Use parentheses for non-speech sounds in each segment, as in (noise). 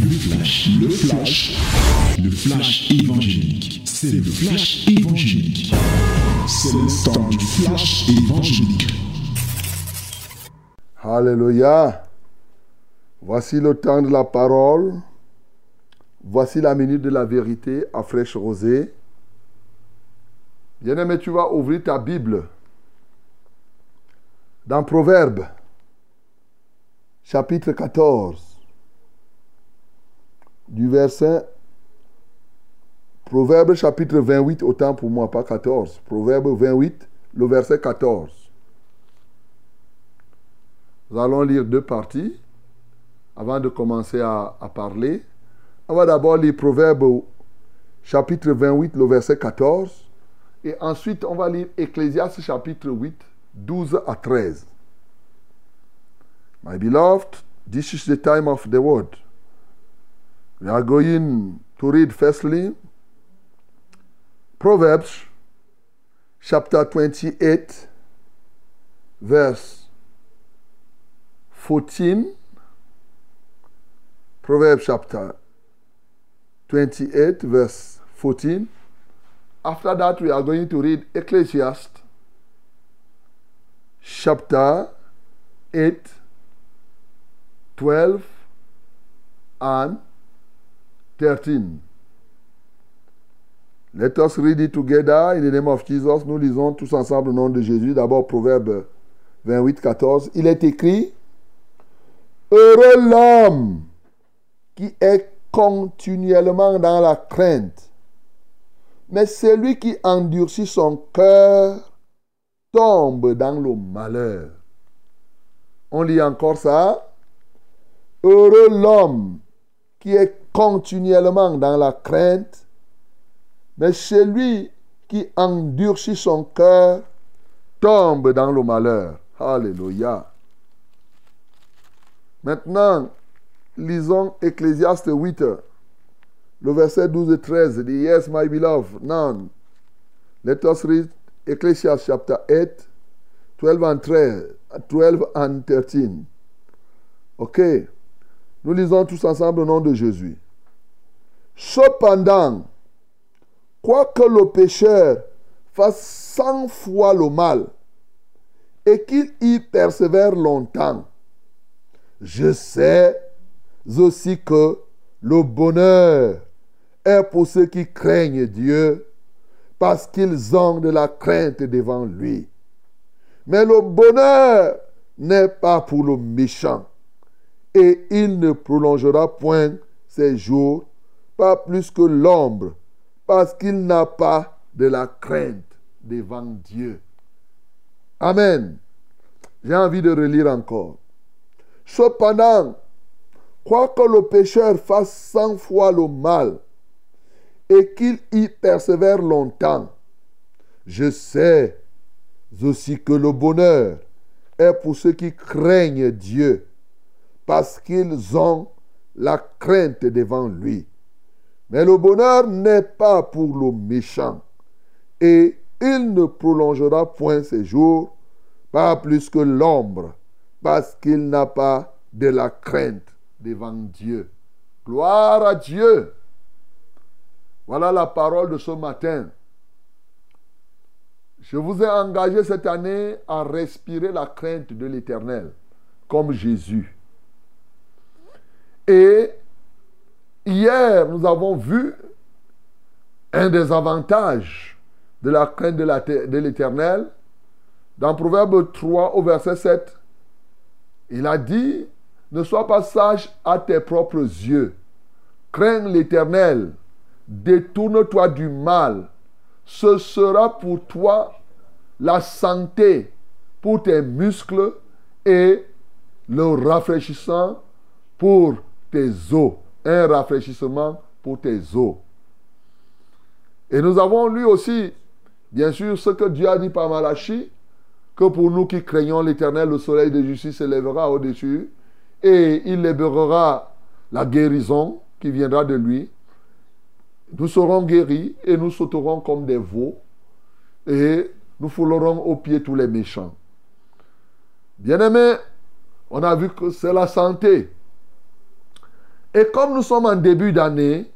Le flash, le flash, le flash évangélique. C'est le flash évangélique. C'est le temps du flash évangélique. Alléluia. Voici le temps de la parole. Voici la minute de la vérité à fraîche rosée. Bien-aimé, tu vas ouvrir ta Bible dans Proverbe, chapitre 14, du verset Proverbe chapitre 28, autant pour moi, pas 14. Proverbe 28, le verset 14. Nous allons lire deux parties avant de commencer à, parler. On va d'abord lire Proverbe chapitre 28, le verset 14. Et ensuite, on va lire Ecclésiaste chapitre 8, 12 à 13. My beloved, this is the time of the word. We are going to read firstly Proverbs chapter 28, verse 14. Proverbs chapter 28, verse 14. After that, we are going to read Ecclesiastes chapter 8, 12, and 13. Let us read it together in the name of Jesus. Nous lisons tous ensemble au nom de Jésus. D'abord, Proverbe 28, 14. Il est écrit Heureux l'homme qui est continuellement dans la crainte, mais celui qui endurcit son cœur tombe dans le malheur. On lit encore ça. Heureux l'homme qui est continuellement dans la crainte, mais celui qui endurcit son cœur tombe dans le malheur. Alléluia. Maintenant, lisons Ecclésiaste 8, le verset 12 et 13. Dit, yes, my beloved, now, let us read Ecclesiastes chapter 8, 12 and 13, 12 and 13. OK. Nous lisons tous ensemble au nom de Jésus. Cependant, quoique le pécheur fasse cent fois le mal et qu'il y persévère longtemps, je sais aussi que le bonheur est pour ceux qui craignent Dieu parce qu'ils ont de la crainte devant lui. Mais le bonheur n'est pas pour le méchant et il ne prolongera point ses jours, pas plus que l'ombre, parce qu'il n'a pas de la crainte devant Dieu. Amen. J'ai envie de relire encore. Cependant, quoique le pécheur fasse cent fois le mal et qu'il y persévère longtemps, je sais aussi que le bonheur est pour ceux qui craignent Dieu, parce qu'ils ont la crainte devant lui. Mais le bonheur n'est pas pour le méchant, et il ne prolongera point ses jours, pas plus que l'ombre, parce qu'il n'a pas de la crainte devant Dieu. Gloire à Dieu. Voilà la parole de ce matin. Je vous ai engagé cette année à respirer la crainte de l'Éternel, comme Jésus. Et hier, nous avons vu un des avantages de la crainte de l'Éternel. Dans Proverbe 3 au verset 7, il a dit, ne sois pas sage à tes propres yeux. Crains l'Éternel. Détourne-toi du mal. Ce sera pour toi la santé pour tes muscles et le rafraîchissement pour tes os. Un rafraîchissement pour tes os. Et nous avons lu aussi, bien sûr, ce que Dieu a dit par Malachi, que pour nous qui craignons l'Éternel, le soleil de justice se lèvera au-dessus et il libérera la guérison qui viendra de lui. Nous serons guéris et nous sauterons comme des veaux et nous foulerons aux pieds tous les méchants. Bien-aimés, on a vu que c'est la santé. Et comme nous sommes en début d'année,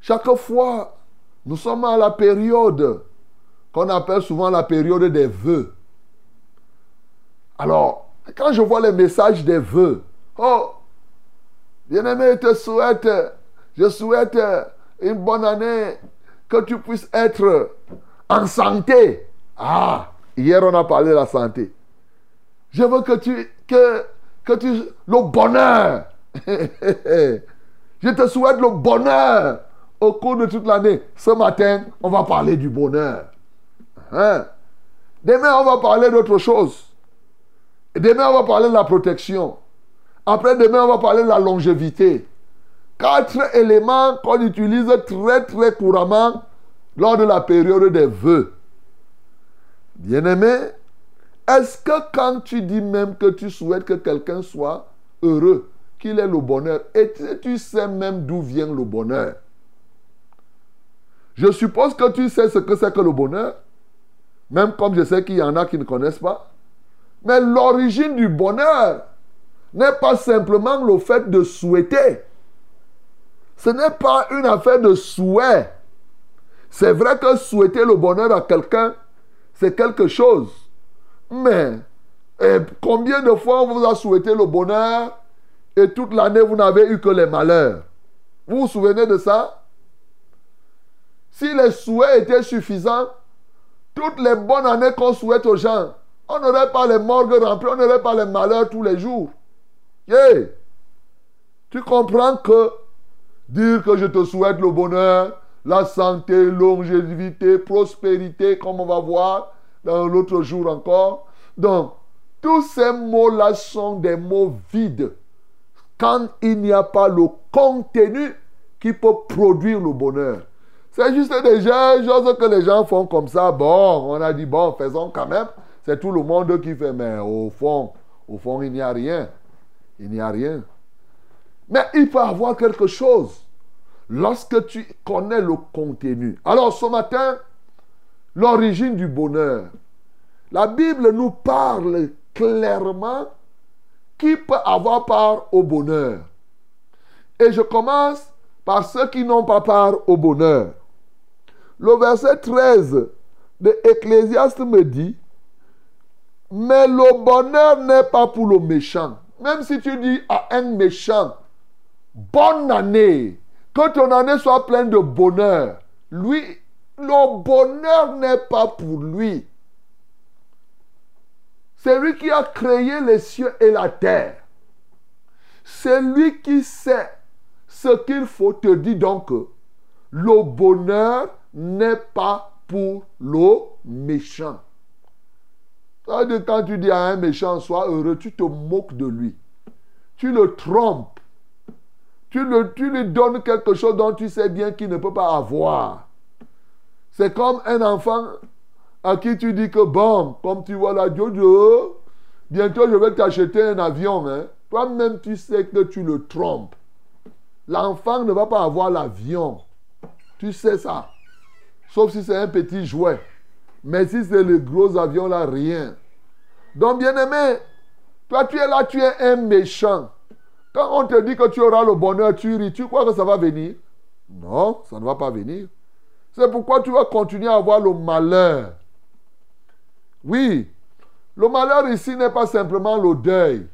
chaque fois, nous sommes à la période qu'on appelle souvent la période des vœux. Alors, quand je vois les messages des vœux, oh, bien-aimé, je te souhaite, je souhaite une bonne année, que tu puisses être en santé. Ah, hier on a parlé de la santé. Je veux que tu, que, que tu, le bonheur. (laughs) je te souhaite le bonheur au cours de toute l'année. Ce matin, on va parler du bonheur. Hein? Demain, on va parler d'autre chose. Demain, on va parler de la protection. Après, demain, on va parler de la longévité. Quatre éléments qu'on utilise très, très couramment lors de la période des vœux. Bien-aimé, est-ce que quand tu dis même que tu souhaites que quelqu'un soit heureux, qu'il ait le bonheur, et tu sais même d'où vient le bonheur Je suppose que tu sais ce que c'est que le bonheur, même comme je sais qu'il y en a qui ne connaissent pas. Mais l'origine du bonheur n'est pas simplement le fait de souhaiter. Ce n'est pas une affaire de souhait. C'est vrai que souhaiter le bonheur à quelqu'un, c'est quelque chose. Mais combien de fois on vous a souhaité le bonheur? Et toute l'année vous n'avez eu que les malheurs Vous vous souvenez de ça? Si les souhaits étaient suffisants, toutes les bonnes années qu'on souhaite aux gens, on n'aurait pas les morgues remplies, on n'aurait pas les malheurs tous les jours. Tu comprends que dire que je te souhaite le bonheur, la santé, longévité, prospérité, comme on va voir dans l'autre jour encore. Donc, tous ces mots-là sont des mots vides quand il n'y a pas le contenu qui peut produire le bonheur. C'est juste des choses que les gens font comme ça. Bon, on a dit, bon, faisons quand même. C'est tout le monde qui fait, mais au fond, au fond, il n'y a rien. Il n'y a rien. Mais il peut avoir quelque chose lorsque tu connais le contenu. Alors ce matin, l'origine du bonheur. La Bible nous parle clairement qui peut avoir part au bonheur. Et je commence par ceux qui n'ont pas part au bonheur. Le verset 13 de Ecclésiaste me dit, mais le bonheur n'est pas pour le méchant. Même si tu dis à un méchant, bonne année, que ton année soit pleine de bonheur. Lui, le bonheur n'est pas pour lui. C'est lui qui a créé les cieux et la terre. C'est lui qui sait ce qu'il faut te dire donc. Le bonheur n'est pas pour le méchant. Quand tu dis à un méchant, sois heureux, tu te moques de lui. Tu le trompes. Tu, lui donnes quelque chose dont tu sais bien qu'il ne peut pas avoir. C'est comme un enfant à qui tu dis que, bon, comme tu vois là, Jojo, bientôt je vais t'acheter un avion. Hein. Toi-même, tu sais que tu le trompes. L'enfant ne va pas avoir l'avion. Tu sais ça. Sauf si c'est un petit jouet. Mais si c'est le gros avion là, rien. Donc, bien aimé, toi tu es là, tu es un méchant. Quand on te dit que tu auras le bonheur, tu ris, tu crois que ça va venir? Non, ça ne va pas venir. C'est pourquoi tu vas continuer à avoir le malheur. Oui, le malheur ici n'est pas simplement le deuil.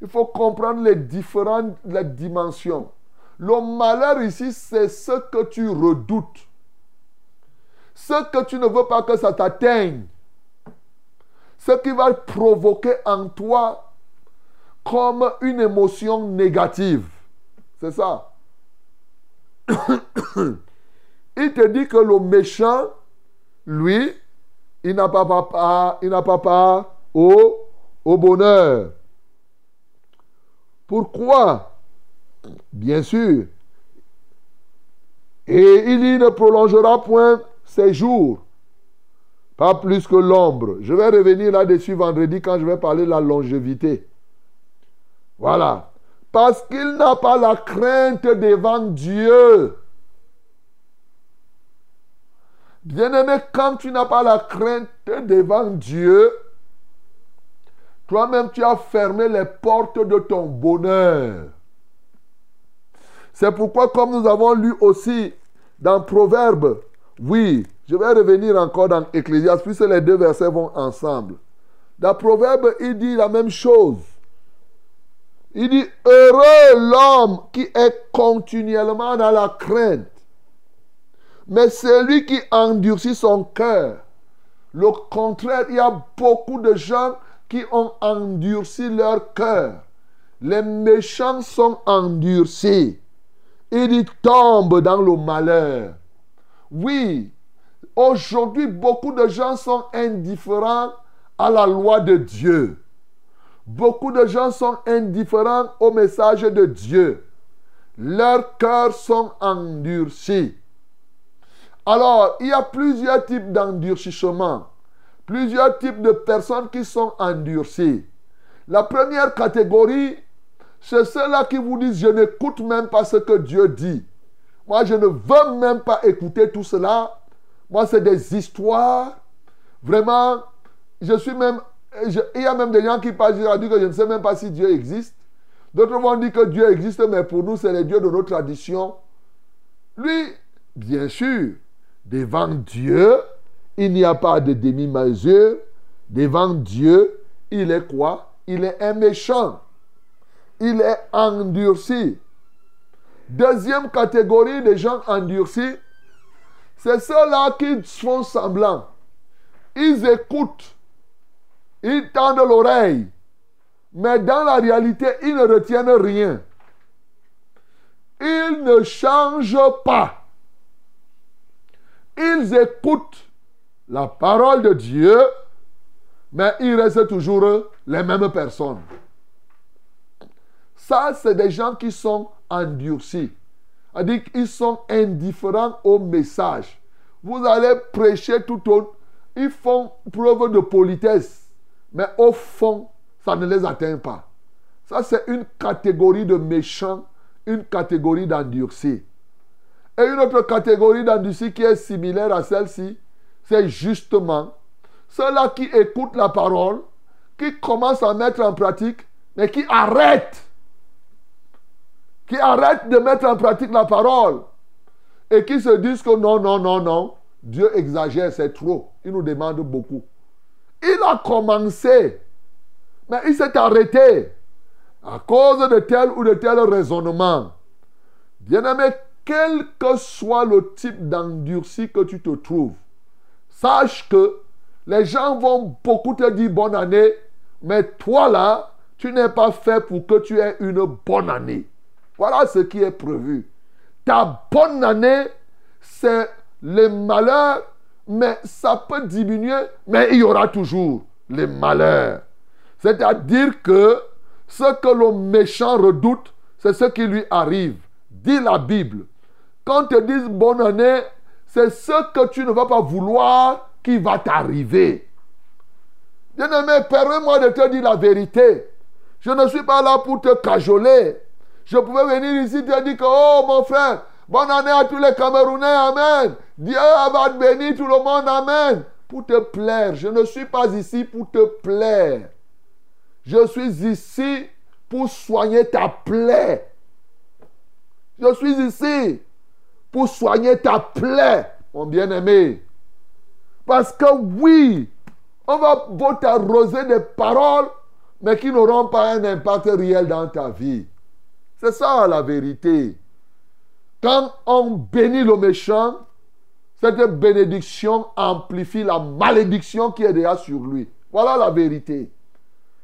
Il faut comprendre les différentes les dimensions. Le malheur ici, c'est ce que tu redoutes. Ce que tu ne veux pas que ça t'atteigne. Ce qui va provoquer en toi comme une émotion négative. C'est ça. (coughs) il te dit que le méchant, lui, il n'a pas part, il n'a pas au, au bonheur. Pourquoi? Bien sûr. Et il ne prolongera point ses jours. Pas plus que l'ombre. Je vais revenir là-dessus vendredi quand je vais parler de la longévité. Voilà. Parce qu'il n'a pas la crainte devant Dieu. Bien-aimé, quand tu n'as pas la crainte devant Dieu, toi-même tu as fermé les portes de ton bonheur. C'est pourquoi, comme nous avons lu aussi dans Proverbe, oui, je vais revenir encore dans Ecclésiaste, puisque les deux versets vont ensemble. Dans Proverbe, il dit la même chose. Il dit, heureux l'homme qui est continuellement dans la crainte. Mais celui qui endurcit son cœur. Le contraire, il y a beaucoup de gens qui ont endurci leur cœur. Les méchants sont endurcis. Ils tombent dans le malheur. Oui, aujourd'hui, beaucoup de gens sont indifférents à la loi de Dieu. Beaucoup de gens sont indifférents au message de Dieu. Leurs cœurs sont endurcis. Alors, il y a plusieurs types d'endurcissement. Plusieurs types de personnes qui sont endurcies. La première catégorie, c'est ceux-là qui vous disent, je n'écoute même pas ce que Dieu dit. Moi, je ne veux même pas écouter tout cela. Moi, c'est des histoires. Vraiment, je suis même... il y a même des gens qui parlent dit que je ne sais même pas si Dieu existe. D'autres vont dire que Dieu existe, mais pour nous, c'est les dieux de nos traditions. Lui, bien sûr, devant Dieu, il n'y a pas de demi-mesure. Devant Dieu, il est quoi? Il est un méchant il est endurci. Deuxième catégorie de gens endurcis, c'est ceux-là qui font semblant. Ils écoutent, ils tendent l'oreille, mais dans la réalité, ils ne retiennent rien. Ils ne changent pas. Ils écoutent la parole de Dieu, mais ils restent toujours les mêmes personnes. Ça, c'est des gens qui sont endurcis. C'est-à-dire qu'ils sont indifférents au message. Vous allez prêcher tout au Ils font preuve de politesse. Mais au fond, ça ne les atteint pas. Ça, c'est une catégorie de méchants, une catégorie d'endurcis. Et une autre catégorie d'endurcis qui est similaire à celle-ci, c'est justement ceux-là qui écoutent la parole, qui commencent à mettre en pratique, mais qui arrêtent qui arrêtent de mettre en pratique la parole et qui se disent que non, non, non, non, Dieu exagère, c'est trop. Il nous demande beaucoup. Il a commencé, mais il s'est arrêté à cause de tel ou de tel raisonnement. Bien-aimé, quel que soit le type d'endurci que tu te trouves, sache que les gens vont beaucoup te dire bonne année, mais toi là, tu n'es pas fait pour que tu aies une bonne année. Voilà ce qui est prévu. Ta bonne année, c'est le malheur, mais ça peut diminuer, mais il y aura toujours les malheurs. C'est-à-dire que ce que le méchant redoute, c'est ce qui lui arrive. Dit la Bible. Quand te disent bonne année, c'est ce que tu ne vas pas vouloir qui va t'arriver. Bien-aimé, permets-moi de te dire la vérité. Je ne suis pas là pour te cajoler. Je pouvais venir ici te dire que, oh mon frère, bonne année à tous les Camerounais, Amen. Dieu va te bénir tout le monde, Amen. Pour te plaire. Je ne suis pas ici pour te plaire. Je suis ici pour soigner ta plaie. Je suis ici pour soigner ta plaie, mon bien-aimé. Parce que oui, on va t'arroser des paroles, mais qui n'auront pas un impact réel dans ta vie. C'est ça la vérité. Quand on bénit le méchant, cette bénédiction amplifie la malédiction qui est déjà sur lui. Voilà la vérité.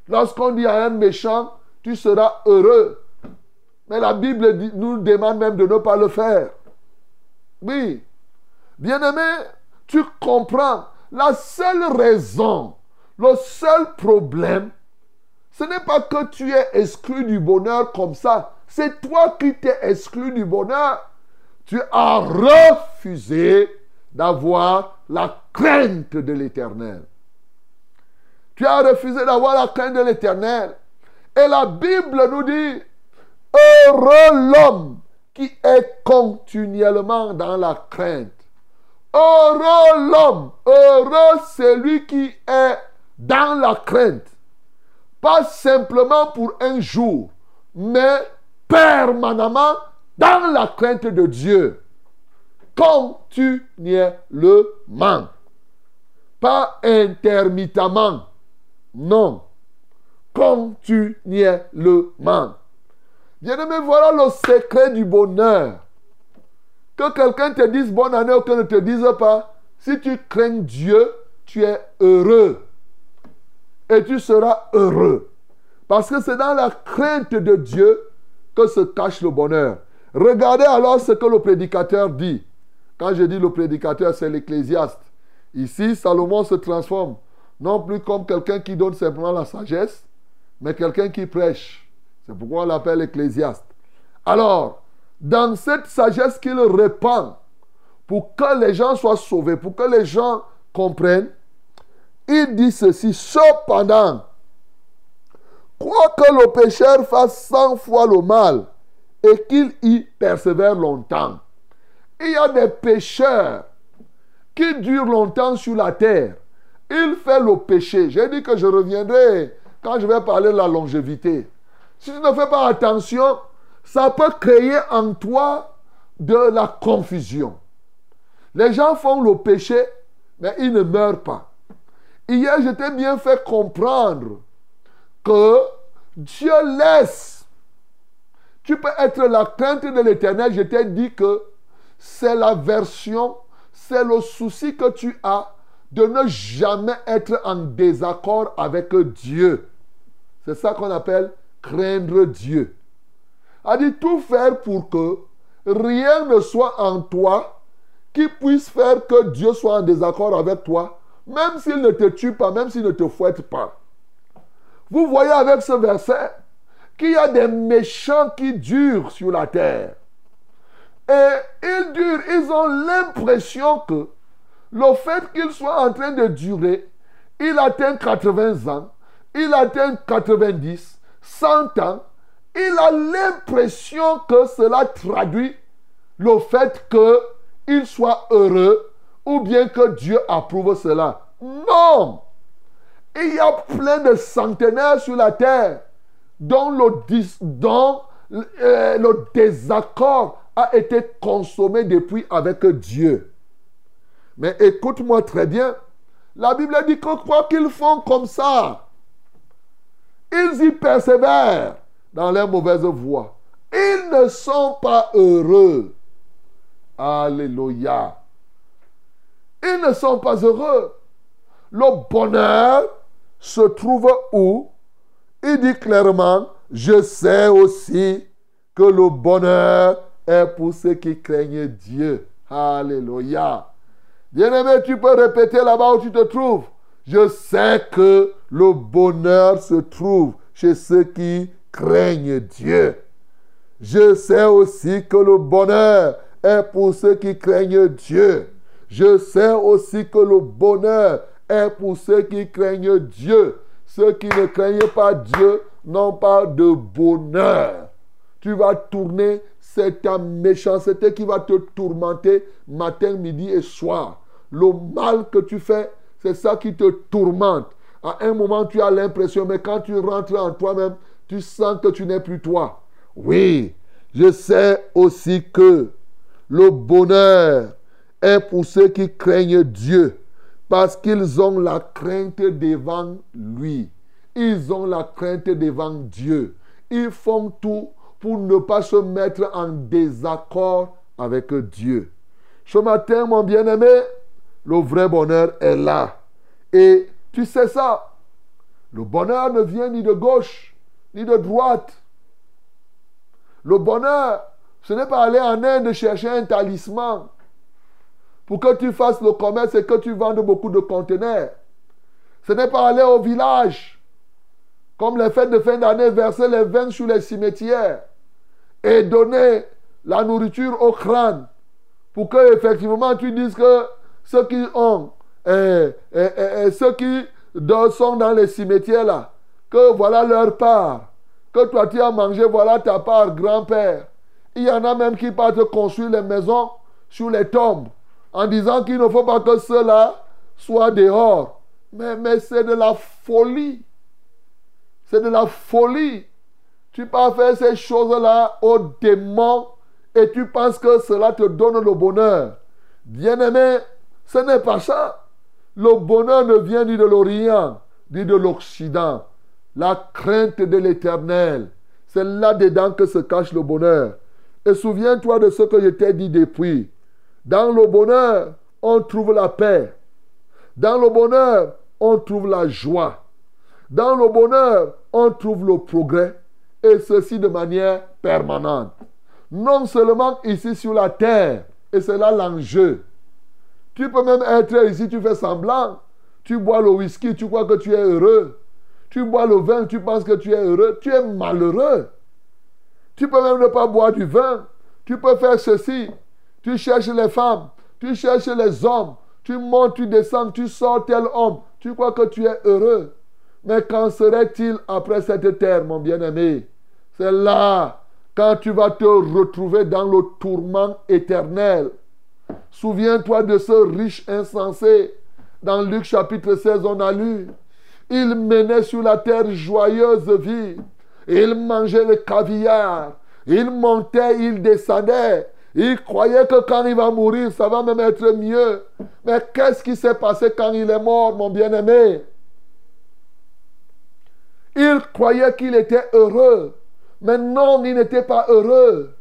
Lorsqu'on dit à un méchant, tu seras heureux. Mais la Bible nous demande même de ne pas le faire. Oui. Bien-aimé, tu comprends. La seule raison, le seul problème, ce n'est pas que tu es exclu du bonheur comme ça. C'est toi qui t'es exclu du bonheur. Tu as refusé d'avoir la crainte de l'éternel. Tu as refusé d'avoir la crainte de l'éternel. Et la Bible nous dit, heureux l'homme qui est continuellement dans la crainte. Heureux l'homme, heureux celui qui est dans la crainte. Pas simplement pour un jour, mais permanemment dans la crainte de Dieu, continuellement. Pas intermittemment. Non. Continuellement. Bien-aimé, voilà le secret du bonheur. Que quelqu'un te dise bonne année ou que ne te dise pas, si tu crains Dieu, tu es heureux. Et tu seras heureux. Parce que c'est dans la crainte de Dieu que se cache le bonheur. Regardez alors ce que le prédicateur dit. Quand je dis le prédicateur, c'est l'ecclésiaste. Ici, Salomon se transforme non plus comme quelqu'un qui donne simplement la sagesse, mais quelqu'un qui prêche. C'est pourquoi on l'appelle ecclésiaste. Alors, dans cette sagesse qu'il répand pour que les gens soient sauvés, pour que les gens comprennent, il dit ceci, cependant, que le pécheur fasse cent fois le mal et qu'il y persévère longtemps. Il y a des pécheurs qui durent longtemps sur la terre. Il fait le péché. J'ai dit que je reviendrai quand je vais parler de la longévité. Si tu ne fais pas attention, ça peut créer en toi de la confusion. Les gens font le péché, mais ils ne meurent pas. Hier, je t'ai bien fait comprendre que Dieu laisse. Tu peux être la crainte de l'éternel. Je t'ai dit que c'est la version, c'est le souci que tu as de ne jamais être en désaccord avec Dieu. C'est ça qu'on appelle craindre Dieu. A dit tout faire pour que rien ne soit en toi qui puisse faire que Dieu soit en désaccord avec toi, même s'il ne te tue pas, même s'il ne te fouette pas. Vous voyez avec ce verset qu'il y a des méchants qui durent sur la terre. Et ils durent, ils ont l'impression que le fait qu'ils soient en train de durer, il atteint 80 ans, il atteint 90, 100 ans, il a l'impression que cela traduit le fait qu'il soit heureux ou bien que Dieu approuve cela. Non! Il y a plein de centenaires sur la terre dont le, euh, le désaccord a été consommé depuis avec Dieu. Mais écoute-moi très bien. La Bible dit que quoi qu'ils font comme ça, ils y persévèrent dans leurs mauvaises voies. Ils ne sont pas heureux. Alléluia. Ils ne sont pas heureux. Le bonheur se trouve où? Il dit clairement, je sais aussi que le bonheur est pour ceux qui craignent Dieu. Alléluia. Bien-aimé, tu peux répéter là-bas où tu te trouves. Je sais que le bonheur se trouve chez ceux qui craignent Dieu. Je sais aussi que le bonheur est pour ceux qui craignent Dieu. Je sais aussi que le bonheur est pour ceux qui craignent Dieu. Ceux qui ne craignent pas Dieu n'ont pas de bonheur. Tu vas tourner, c'est ta méchanceté qui va te tourmenter matin, midi et soir. Le mal que tu fais, c'est ça qui te tourmente. À un moment, tu as l'impression, mais quand tu rentres en toi-même, tu sens que tu n'es plus toi. Oui, je sais aussi que le bonheur est pour ceux qui craignent Dieu parce qu'ils ont la crainte devant lui. Ils ont la crainte devant Dieu. Ils font tout pour ne pas se mettre en désaccord avec Dieu. Ce matin, mon bien-aimé, le vrai bonheur est là. Et tu sais ça. Le bonheur ne vient ni de gauche, ni de droite. Le bonheur, ce n'est pas aller en Inde chercher un talisman pour que tu fasses le commerce et que tu vendes beaucoup de conteneurs. Ce n'est pas aller au village, comme les fêtes de fin d'année, verser les vins sur les cimetières et donner la nourriture au crâne pour que effectivement tu dises que ceux qui ont et, ceux qui sont dans les cimetières là, que voilà leur part, que toi tu as mangé, voilà ta part, grand-père. Il y en a même qui partent construire les maisons sur les tombes en disant qu'il ne faut pas que cela soit dehors. Mais, mais c'est de la folie. C'est de la folie. Tu peux faire ces choses-là aux démons. et tu penses que cela te donne le bonheur. Bien-aimé, ce n'est pas ça. Le bonheur ne vient ni de l'Orient, ni de l'Occident. La crainte de l'Éternel, c'est là-dedans que se cache le bonheur. Et souviens-toi de ce que je t'ai dit depuis. Dans le bonheur, on trouve la paix. Dans le bonheur, on trouve la joie. Dans le bonheur, on trouve le progrès. Et ceci de manière permanente. Non seulement ici sur la terre, et c'est là l'enjeu. Tu peux même être ici, tu fais semblant. Tu bois le whisky, tu crois que tu es heureux. Tu bois le vin, tu penses que tu es heureux. Tu es malheureux. Tu peux même ne pas boire du vin. Tu peux faire ceci. Tu cherches les femmes. Tu cherches les hommes. Tu montes, tu descends, tu sors tel homme. Tu crois que tu es heureux. Mais qu'en serait-il après cette terre, mon bien-aimé? C'est là quand tu vas te retrouver dans le tourment éternel. Souviens-toi de ce riche insensé. Dans Luc chapitre 16, on a lu. Il menait sur la terre joyeuse vie. Il mangeait le caviar. Il montait, il descendait. Il croyait que quand il va mourir, ça va même être mieux. Mais qu'est-ce qui s'est passé quand il est mort, mon bien-aimé? Il croyait qu'il était heureux. Mais non, il n'était pas heureux.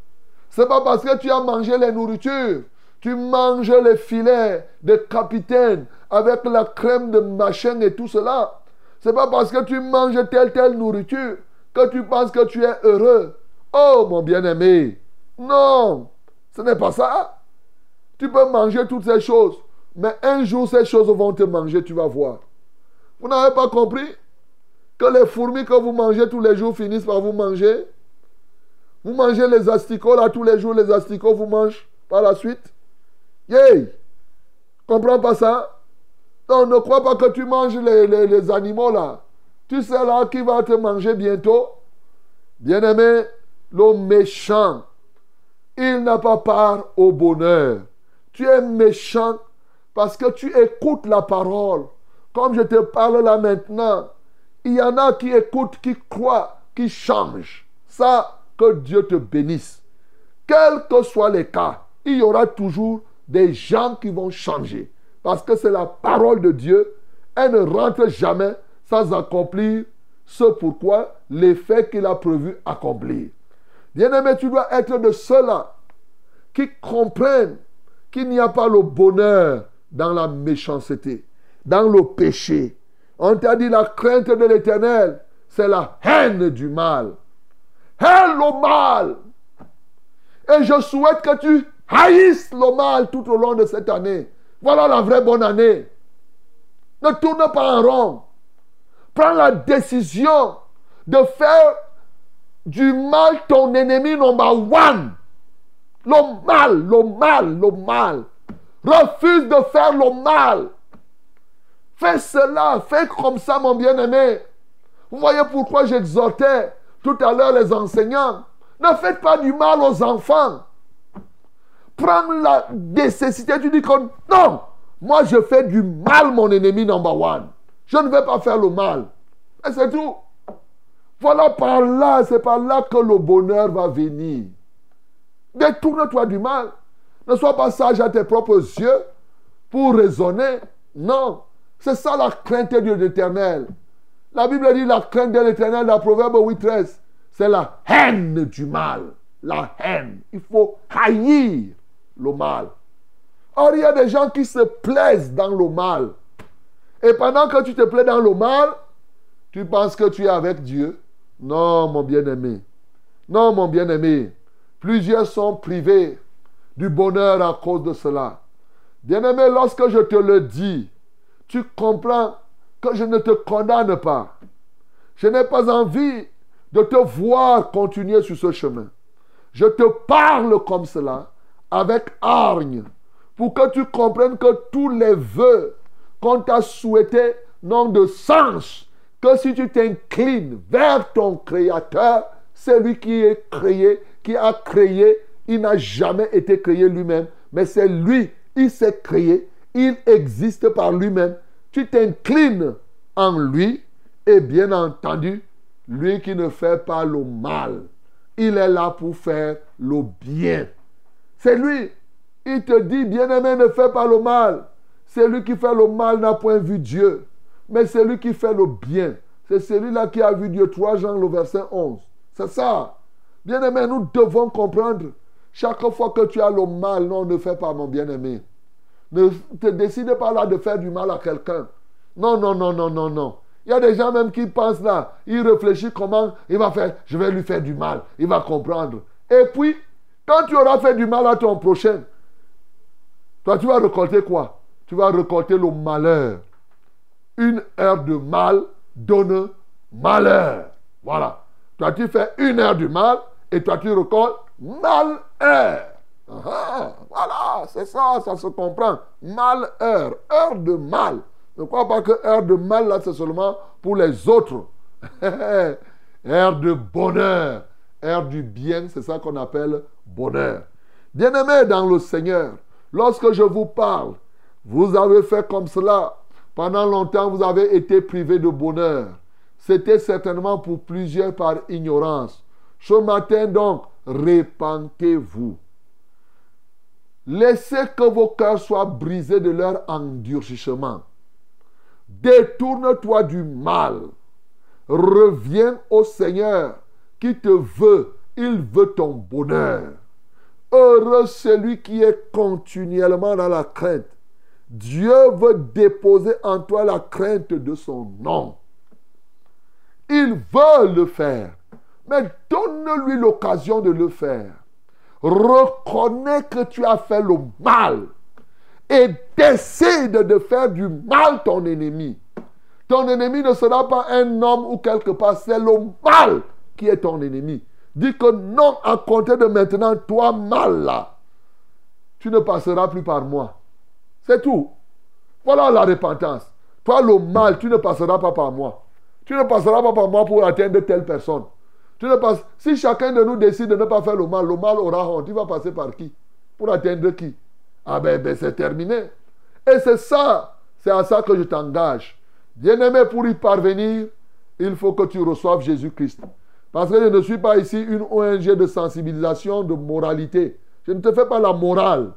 C'est pas parce que tu as mangé les nourritures. Tu manges les filets de capitaine avec la crème de machin et tout cela. C'est pas parce que tu manges telle telle nourriture que tu penses que tu es heureux. Oh mon bien-aimé. Non, ce n'est pas ça. Tu peux manger toutes ces choses. Mais un jour, ces choses vont te manger, tu vas voir. Vous n'avez pas compris que les fourmis que vous mangez tous les jours finissent par vous manger? Vous mangez les asticots là tous les jours, les asticots vous mangent par la suite? Yay! Comprends pas ça? Non, ne crois pas que tu manges les, les animaux là. Tu sais là qui va te manger bientôt? Bien-aimé, le méchant, il n'a pas part au bonheur. Tu es méchant parce que tu écoutes la parole. Comme je te parle là maintenant, il y en a qui écoutent, qui croient, qui changent. Ça, que Dieu te bénisse. Quels que soient les cas, il y aura toujours des gens qui vont changer. Parce que c'est la parole de Dieu. Elle ne rentre jamais sans accomplir ce pourquoi l'effet qu'il a prévu accomplir. Bien-aimé, tu dois être de ceux-là qui comprennent qu'il n'y a pas le bonheur dans la méchanceté, dans le péché. On t'a dit la crainte de l'éternel, c'est la haine du mal hais le mal. Et je souhaite que tu haïsses le mal tout au long de cette année. Voilà la vraie bonne année. Ne tourne pas en rond. Prends la décision de faire du mal ton ennemi number one. Le mal, le mal, le mal. Refuse de faire le mal. Fais cela, fais comme ça, mon bien-aimé. Vous voyez pourquoi j'exhortais tout à l'heure les enseignants, ne faites pas du mal aux enfants. Prends la nécessité, tu dis non, moi je fais du mal mon ennemi number one. Je ne vais pas faire le mal. Et c'est tout. Voilà par là, c'est par là que le bonheur va venir. Détourne-toi du mal. Ne sois pas sage à tes propres yeux pour raisonner. Non. C'est ça la crainte de Dieu éternel. La Bible dit la crainte de l'éternel, la Proverbe 8, 13. C'est la haine du mal. La haine. Il faut haïr le mal. Or, il y a des gens qui se plaisent dans le mal. Et pendant que tu te plais dans le mal, tu penses que tu es avec Dieu. Non, mon bien-aimé. Non, mon bien-aimé. Plusieurs sont privés du bonheur à cause de cela. Bien-aimé, lorsque je te le dis, tu comprends que je ne te condamne pas. Je n'ai pas envie de te voir continuer sur ce chemin. Je te parle comme cela, avec hargne, pour que tu comprennes que tous les vœux qu'on t'a souhaités n'ont de sens que si tu t'inclines vers ton Créateur, c'est lui qui est créé, qui a créé. Il n'a jamais été créé lui-même, mais c'est lui, il s'est créé, il existe par lui-même tu t'inclines en lui et bien entendu, lui qui ne fait pas le mal, il est là pour faire le bien. C'est lui. Il te dit, bien-aimé, ne fais pas le mal. Celui qui fait le mal n'a point vu Dieu. Mais celui qui fait le bien, c'est celui-là qui a vu Dieu. 3 Jean, le verset 11. C'est ça. Bien-aimé, nous devons comprendre. Chaque fois que tu as le mal, non, ne fais pas, mon bien-aimé. Ne te décide pas là de faire du mal à quelqu'un. Non, non, non, non, non, non. Il y a des gens même qui pensent là, ils réfléchissent comment il va faire, je vais lui faire du mal, il va comprendre. Et puis, quand tu auras fait du mal à ton prochain, toi tu vas récolter quoi? Tu vas récolter le malheur. Une heure de mal donne malheur. Voilà. Toi tu fais une heure du mal et toi tu récoltes malheur. voilà, c'est ça, ça se comprend. Malheur, heure de mal. Ne crois pas que heure de mal, là, c'est seulement pour les autres. (laughs) heure de bonheur, heure du bien, c'est ça qu'on appelle bonheur. Bien-aimés dans le Seigneur, lorsque je vous parle, vous avez fait comme cela. Pendant longtemps, vous avez été privé de bonheur. C'était certainement pour plusieurs par ignorance. Ce matin, donc, répentez-vous. Laissez que vos cœurs soient brisés de leur endurcissement. Détourne-toi du mal. Reviens au Seigneur qui te veut. Il veut ton bonheur. Heureux celui qui est continuellement dans la crainte. Dieu veut déposer en toi la crainte de son nom. Il veut le faire. Mais donne-lui l'occasion de le faire. Reconnais que tu as fait le mal et décide de faire du mal ton ennemi. Ton ennemi ne sera pas un homme ou quelque part, c'est le mal qui est ton ennemi. Dis que non, à compter de maintenant, toi mal là, tu ne passeras plus par moi. C'est tout. Voilà la repentance. Toi le mal, tu ne passeras pas par moi. Tu ne passeras pas par moi pour atteindre telle personne. Tu ne. Si chacun de nous décide de ne pas faire le mal, le mal aura honte. Tu vas passer par qui? Pour atteindre qui? Ah ben, ben c'est terminé. Et c'est ça, c'est à ça que je t'engage. Bien-aimé, pour y parvenir, il faut que tu reçoives Jésus-Christ. Parce que je ne suis pas ici une ONG de sensibilisation, de moralité. Je ne te fais pas la morale.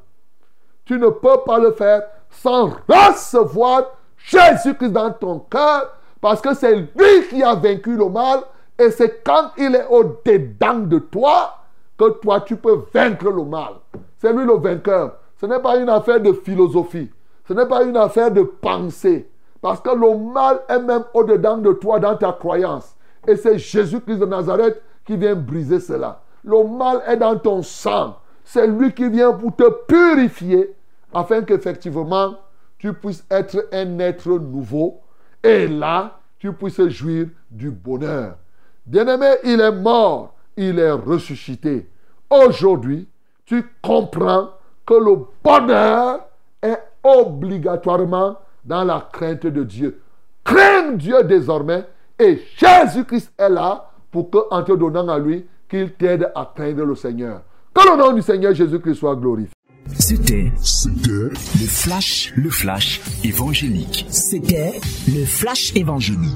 Tu ne peux pas le faire sans recevoir Jésus-Christ dans ton cœur. Parce que c'est lui qui a vaincu le mal. Et c'est quand il est au-dedans de toi que toi, tu peux vaincre le mal. C'est lui le vainqueur. Ce n'est pas une affaire de philosophie. Ce n'est pas une affaire de pensée. Parce que le mal est même au-dedans de toi dans ta croyance. Et c'est Jésus-Christ de Nazareth qui vient briser cela. Le mal est dans ton sang. C'est lui qui vient pour te purifier afin qu'effectivement tu puisses être un être nouveau. Et là, tu puisses jouir du bonheur. Bien-aimé, il est mort, il est ressuscité. Aujourd'hui, tu comprends que le bonheur est obligatoirement dans la crainte de Dieu. Crains Dieu désormais et Jésus-Christ est là pour que, en te donnant à lui, qu'il t'aide à craindre le Seigneur. Que le nom du Seigneur Jésus-Christ soit glorifié. C'était le flash, le flash évangélique. C'était le flash évangélique.